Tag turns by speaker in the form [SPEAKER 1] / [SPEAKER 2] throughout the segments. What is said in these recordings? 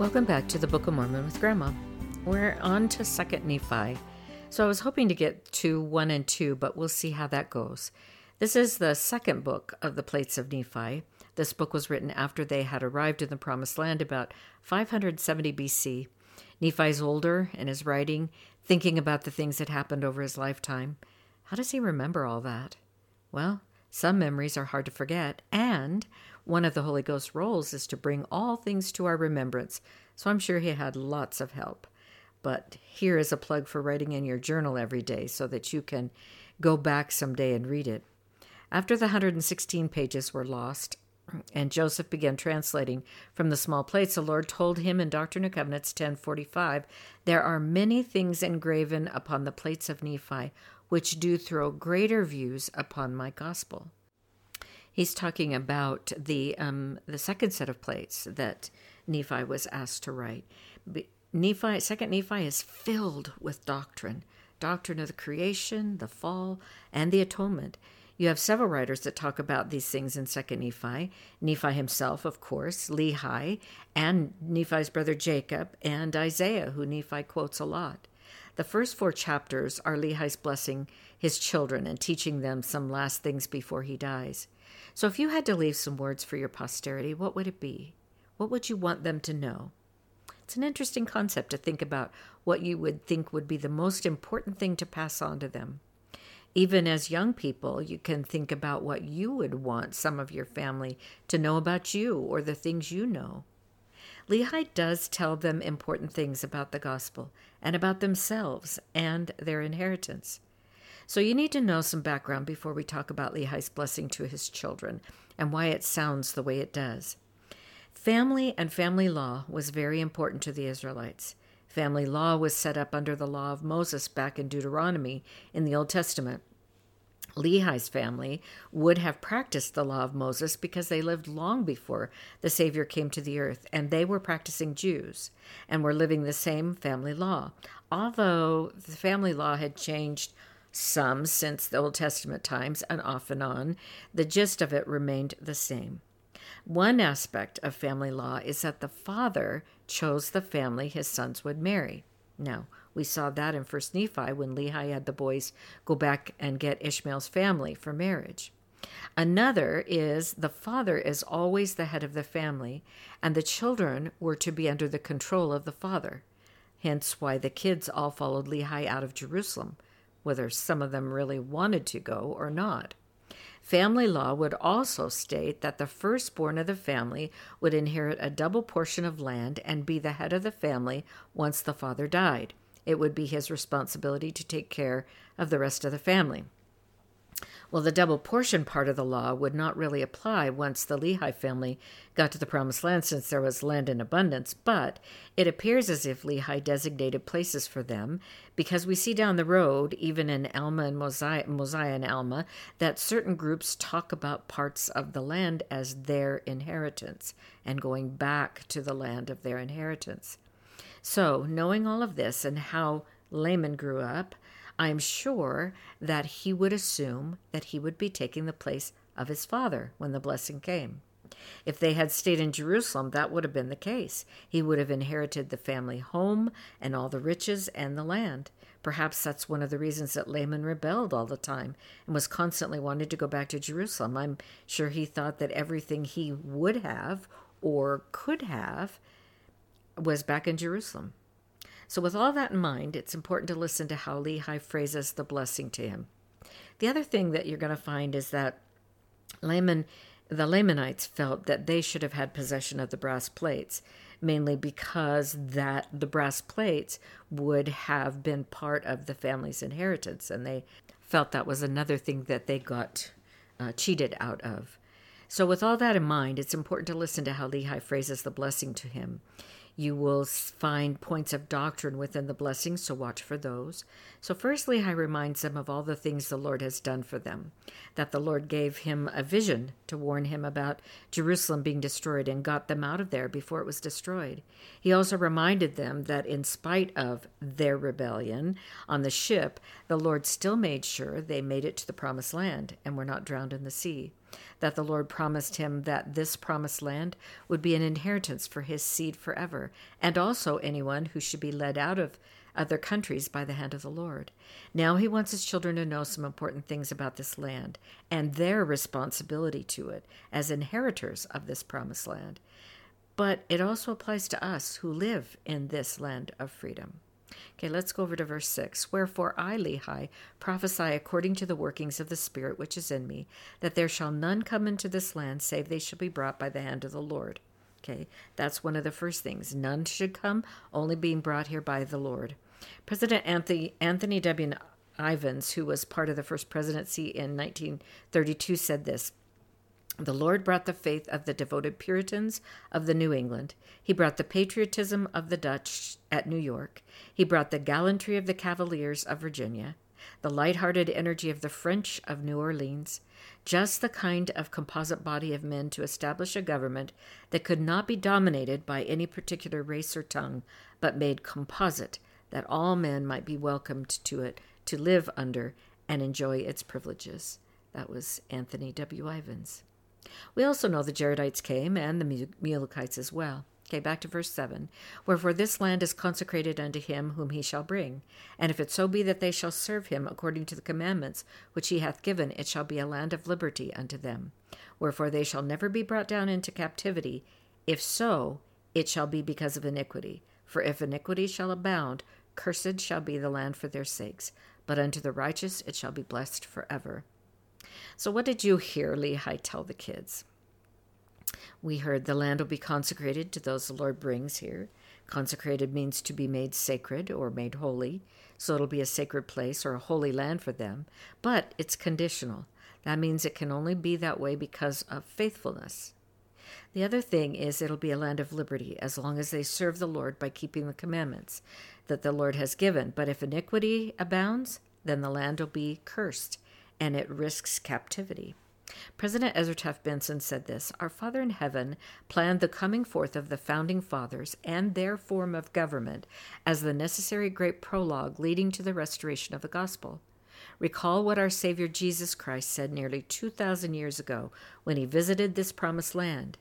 [SPEAKER 1] Welcome back to the Book of Mormon with Grandma. We're on to Second Nephi. So I was hoping to get to one and two, but we'll see how that goes. This is the second book of the Plates of Nephi. This book was written after they had arrived in the Promised Land about 570 BC. Nephi's older and is writing, thinking about the things that happened over his lifetime. How does he remember all that? Well, some memories are hard to forget, and one of the Holy Ghost's roles is to bring all things to our remembrance, so I'm sure he had lots of help. But here is a plug for writing in your journal every day so that you can go back someday and read it. After the 116 pages were lost, and Joseph began translating from the small plates, the Lord told him in Doctrine and Covenants 1045, There are many things engraven upon the plates of Nephi, which do throw greater views upon my gospel. He's talking about the um, the second set of plates that Nephi was asked to write. Nephi, second Nephi is filled with doctrine, doctrine of the creation, the fall, and the atonement. You have several writers that talk about these things in Second Nephi. Nephi himself, of course, Lehi, and Nephi's brother Jacob, and Isaiah, who Nephi quotes a lot. The first four chapters are Lehi's blessing his children and teaching them some last things before he dies. So, if you had to leave some words for your posterity, what would it be? What would you want them to know? It's an interesting concept to think about what you would think would be the most important thing to pass on to them. Even as young people, you can think about what you would want some of your family to know about you or the things you know. Lehi does tell them important things about the gospel and about themselves and their inheritance. So you need to know some background before we talk about Lehi's blessing to his children and why it sounds the way it does. Family and family law was very important to the Israelites. Family law was set up under the law of Moses back in Deuteronomy in the Old Testament. Lehi's family would have practiced the law of Moses because they lived long before the Savior came to the earth, and they were practicing Jews and were living the same family law. Although the family law had changed some since the Old Testament times and off and on, the gist of it remained the same. One aspect of family law is that the father chose the family his sons would marry. Now, we saw that in First Nephi when Lehi had the boys go back and get Ishmael's family for marriage. Another is the father is always the head of the family, and the children were to be under the control of the father. Hence why the kids all followed Lehi out of Jerusalem, whether some of them really wanted to go or not. Family law would also state that the firstborn of the family would inherit a double portion of land and be the head of the family once the father died. It would be his responsibility to take care of the rest of the family. Well, the double portion part of the law would not really apply once the Lehi family got to the Promised Land since there was land in abundance, but it appears as if Lehi designated places for them because we see down the road, even in Alma and Mosiah, Mosiah and Alma, that certain groups talk about parts of the land as their inheritance and going back to the land of their inheritance. So, knowing all of this and how Laman grew up, I'm sure that he would assume that he would be taking the place of his father when the blessing came. If they had stayed in Jerusalem, that would have been the case. He would have inherited the family home and all the riches and the land. Perhaps that's one of the reasons that Laman rebelled all the time and was constantly wanting to go back to Jerusalem. I'm sure he thought that everything he would have or could have was back in Jerusalem. So, with all that in mind, it's important to listen to how Lehi phrases the blessing to him. The other thing that you're going to find is that Laman, the Lamanites felt that they should have had possession of the brass plates, mainly because that the brass plates would have been part of the family's inheritance, and they felt that was another thing that they got uh, cheated out of. So, with all that in mind, it's important to listen to how Lehi phrases the blessing to him. You will find points of doctrine within the blessings, so watch for those. So, firstly, I reminds them of all the things the Lord has done for them, that the Lord gave him a vision to warn him about Jerusalem being destroyed and got them out of there before it was destroyed. He also reminded them that, in spite of their rebellion on the ship, the Lord still made sure they made it to the promised land and were not drowned in the sea. That the Lord promised him that this promised land would be an inheritance for his seed forever, and also anyone who should be led out of other countries by the hand of the Lord. Now he wants his children to know some important things about this land and their responsibility to it as inheritors of this promised land. But it also applies to us who live in this land of freedom. Okay, let's go over to verse 6. Wherefore I, Lehi, prophesy according to the workings of the Spirit which is in me, that there shall none come into this land save they shall be brought by the hand of the Lord. Okay, that's one of the first things. None should come, only being brought here by the Lord. President Anthony, Anthony W. Ivins, who was part of the first presidency in 1932, said this the Lord brought the faith of the devoted Puritans of the New England. He brought the patriotism of the Dutch at New York. He brought the gallantry of the Cavaliers of Virginia, the light-hearted energy of the French of New Orleans, just the kind of composite body of men to establish a government that could not be dominated by any particular race or tongue, but made composite, that all men might be welcomed to it, to live under, and enjoy its privileges. That was Anthony W. Ivins. We also know the Jaredites came and the Mulekites as well. Okay, back to verse 7. Wherefore this land is consecrated unto him whom he shall bring. And if it so be that they shall serve him according to the commandments which he hath given, it shall be a land of liberty unto them. Wherefore they shall never be brought down into captivity. If so, it shall be because of iniquity. For if iniquity shall abound, cursed shall be the land for their sakes. But unto the righteous it shall be blessed forever. So, what did you hear Lehi tell the kids? We heard the land will be consecrated to those the Lord brings here. Consecrated means to be made sacred or made holy, so it'll be a sacred place or a holy land for them, but it's conditional. That means it can only be that way because of faithfulness. The other thing is it'll be a land of liberty as long as they serve the Lord by keeping the commandments that the Lord has given. But if iniquity abounds, then the land will be cursed and it risks captivity. President Ezra Taft Benson said this Our Father in heaven planned the coming forth of the founding fathers and their form of government as the necessary great prologue leading to the restoration of the gospel. Recall what our Savior Jesus Christ said nearly 2,000 years ago when he visited this promised land.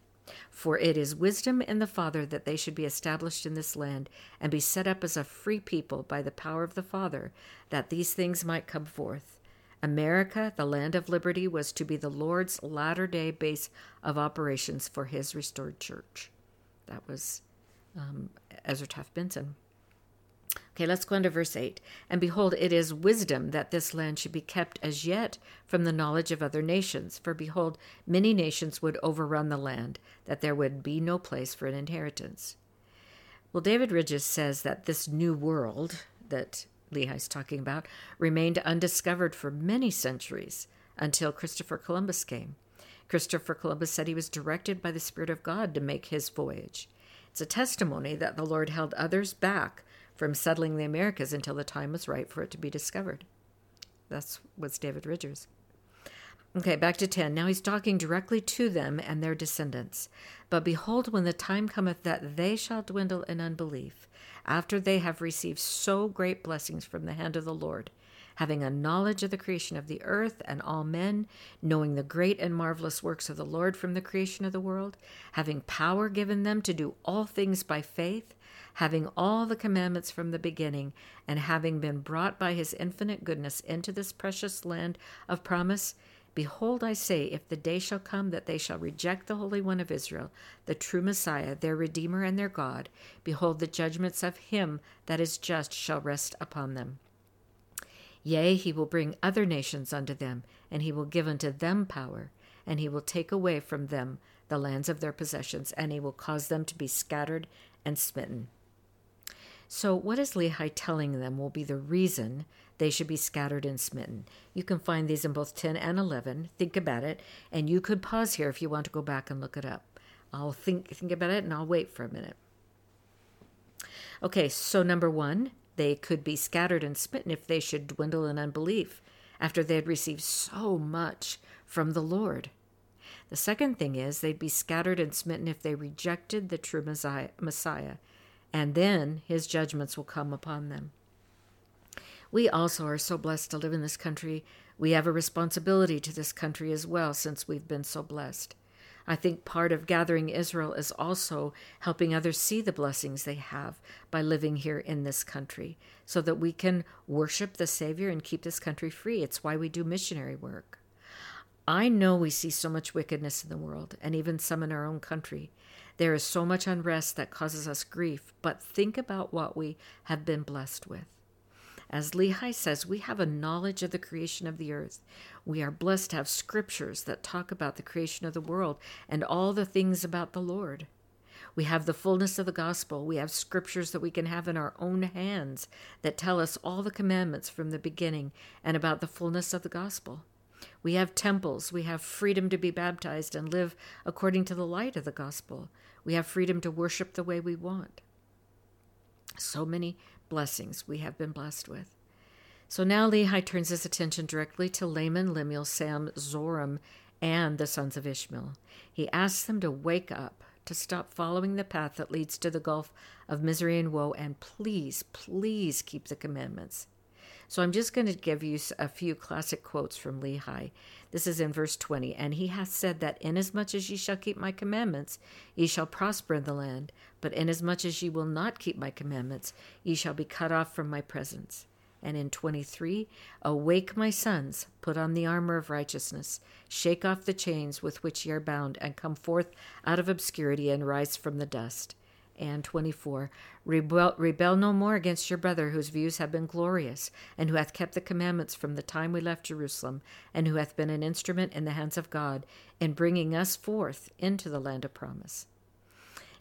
[SPEAKER 1] For it is wisdom in the Father that they should be established in this land and be set up as a free people by the power of the Father, that these things might come forth. America, the land of liberty, was to be the Lord's latter day base of operations for his restored church. That was um, Ezra Taft Benson. Okay, let's go on to verse 8. And behold, it is wisdom that this land should be kept as yet from the knowledge of other nations. For behold, many nations would overrun the land, that there would be no place for an inheritance. Well, David Ridges says that this new world that Lehi's talking about, remained undiscovered for many centuries until Christopher Columbus came. Christopher Columbus said he was directed by the Spirit of God to make his voyage. It's a testimony that the Lord held others back from settling the Americas until the time was right for it to be discovered. That's what's David Ridges. Okay, back to 10. Now he's talking directly to them and their descendants. But behold, when the time cometh that they shall dwindle in unbelief, after they have received so great blessings from the hand of the Lord, having a knowledge of the creation of the earth and all men, knowing the great and marvelous works of the Lord from the creation of the world, having power given them to do all things by faith, having all the commandments from the beginning, and having been brought by his infinite goodness into this precious land of promise, Behold, I say, if the day shall come that they shall reject the Holy One of Israel, the true Messiah, their Redeemer and their God, behold, the judgments of him that is just shall rest upon them. Yea, he will bring other nations unto them, and he will give unto them power, and he will take away from them the lands of their possessions, and he will cause them to be scattered and smitten. So, what is Lehi telling them will be the reason they should be scattered and smitten? You can find these in both 10 and 11. Think about it, and you could pause here if you want to go back and look it up. I'll think think about it and I'll wait for a minute. Okay, so number 1, they could be scattered and smitten if they should dwindle in unbelief after they had received so much from the Lord. The second thing is they'd be scattered and smitten if they rejected the true Messiah and then his judgments will come upon them. We also are so blessed to live in this country We have a responsibility to this country as well, since we've been so blessed. I think part of gathering Israel is also helping others see the blessings they have by living here in this country so that we can worship the Savior and keep this country free. It's why we do missionary work. I know we see so much wickedness in the world and even some in our own country. There is so much unrest that causes us grief, but think about what we have been blessed with. As Lehi says, we have a knowledge of the creation of the earth. We are blessed to have scriptures that talk about the creation of the world and all the things about the Lord. We have the fullness of the gospel. We have scriptures that we can have in our own hands that tell us all the commandments from the beginning and about the fullness of the gospel. We have temples. We have freedom to be baptized and live according to the light of the gospel. We have freedom to worship the way we want. So many blessings we have been blessed with. So now Lehi turns his attention directly to Laman, Lemuel, Sam, Zoram, and the sons of Ishmael. He asks them to wake up, to stop following the path that leads to the gulf of misery and woe, and please, please keep the commandments. So I'm just going to give you a few classic quotes from Lehi. This is in verse 20. And he hath said that inasmuch as ye shall keep my commandments, ye shall prosper in the land. But inasmuch as ye will not keep my commandments, ye shall be cut off from my presence. And in 23, Awake, my sons, put on the armor of righteousness, shake off the chains with which ye are bound, and come forth out of obscurity and rise from the dust and 24. Rebel, rebel no more against your brother, whose views have been glorious, and who hath kept the commandments from the time we left Jerusalem, and who hath been an instrument in the hands of God in bringing us forth into the land of promise.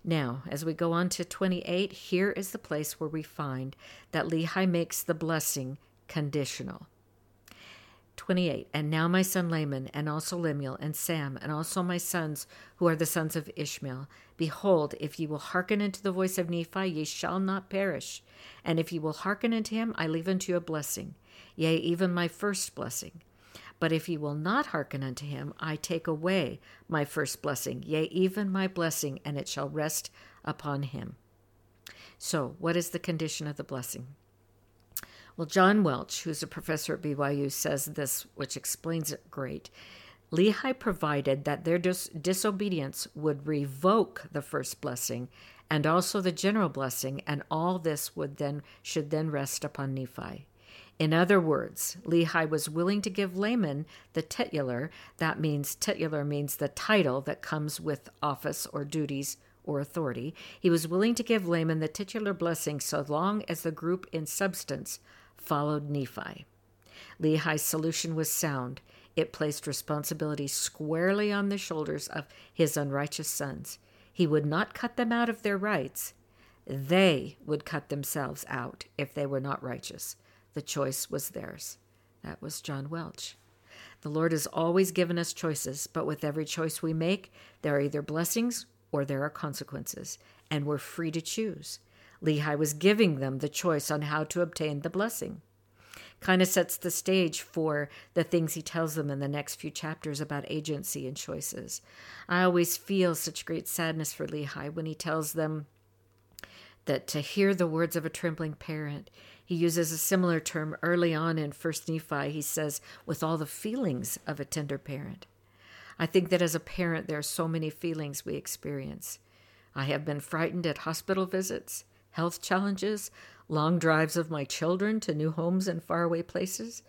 [SPEAKER 1] Now, as we go on to 28, here is the place where we find that Lehi makes the blessing conditional. 28 And now my son Laman, and also Lemuel, and Sam, and also my sons, who are the sons of Ishmael, behold, if ye will hearken unto the voice of Nephi, ye shall not perish. And if ye will hearken unto him, I leave unto you a blessing, yea, even my first blessing. But if ye will not hearken unto him, I take away my first blessing, yea, even my blessing, and it shall rest upon him. So, what is the condition of the blessing? Well, John Welch, who's a professor at BYU, says this, which explains it great. Lehi provided that their dis- disobedience would revoke the first blessing and also the general blessing, and all this would then should then rest upon Nephi. In other words, Lehi was willing to give Laman the titular. That means titular means the title that comes with office or duties or authority. He was willing to give Laman the titular blessing so long as the group in substance followed Nephi. Lehi's solution was sound. It placed responsibility squarely on the shoulders of his unrighteous sons. He would not cut them out of their rights. They would cut themselves out if they were not righteous. The choice was theirs. That was John Welch. The Lord has always given us choices, but with every choice we make, there are either blessings or there are consequences, and we're free to choose. Lehi was giving them the choice on how to obtain the blessing. Kind of sets the stage for the things he tells them in the next few chapters about agency and choices. I always feel such great sadness for Lehi when he tells them that to hear the words of a trembling parent, he uses a similar term early on in First Nephi. He says, with all the feelings of a tender parent. I think that as a parent, there are so many feelings we experience. I have been frightened at hospital visits health challenges, long drives of my children to new homes and faraway places,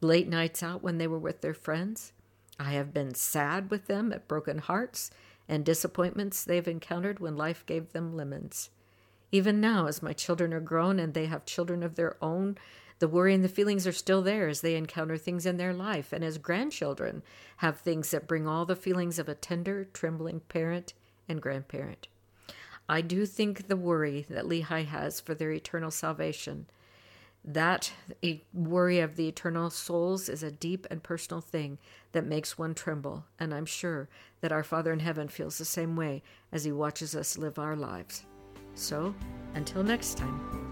[SPEAKER 1] late nights out when they were with their friends. I have been sad with them at broken hearts and disappointments they've encountered when life gave them lemons. Even now, as my children are grown and they have children of their own, the worry and the feelings are still there as they encounter things in their life, and as grandchildren have things that bring all the feelings of a tender, trembling parent and grandparent. I do think the worry that Lehi has for their eternal salvation, that worry of the eternal souls is a deep and personal thing that makes one tremble, and I'm sure that our Father in heaven feels the same way as he watches us live our lives. So, until next time.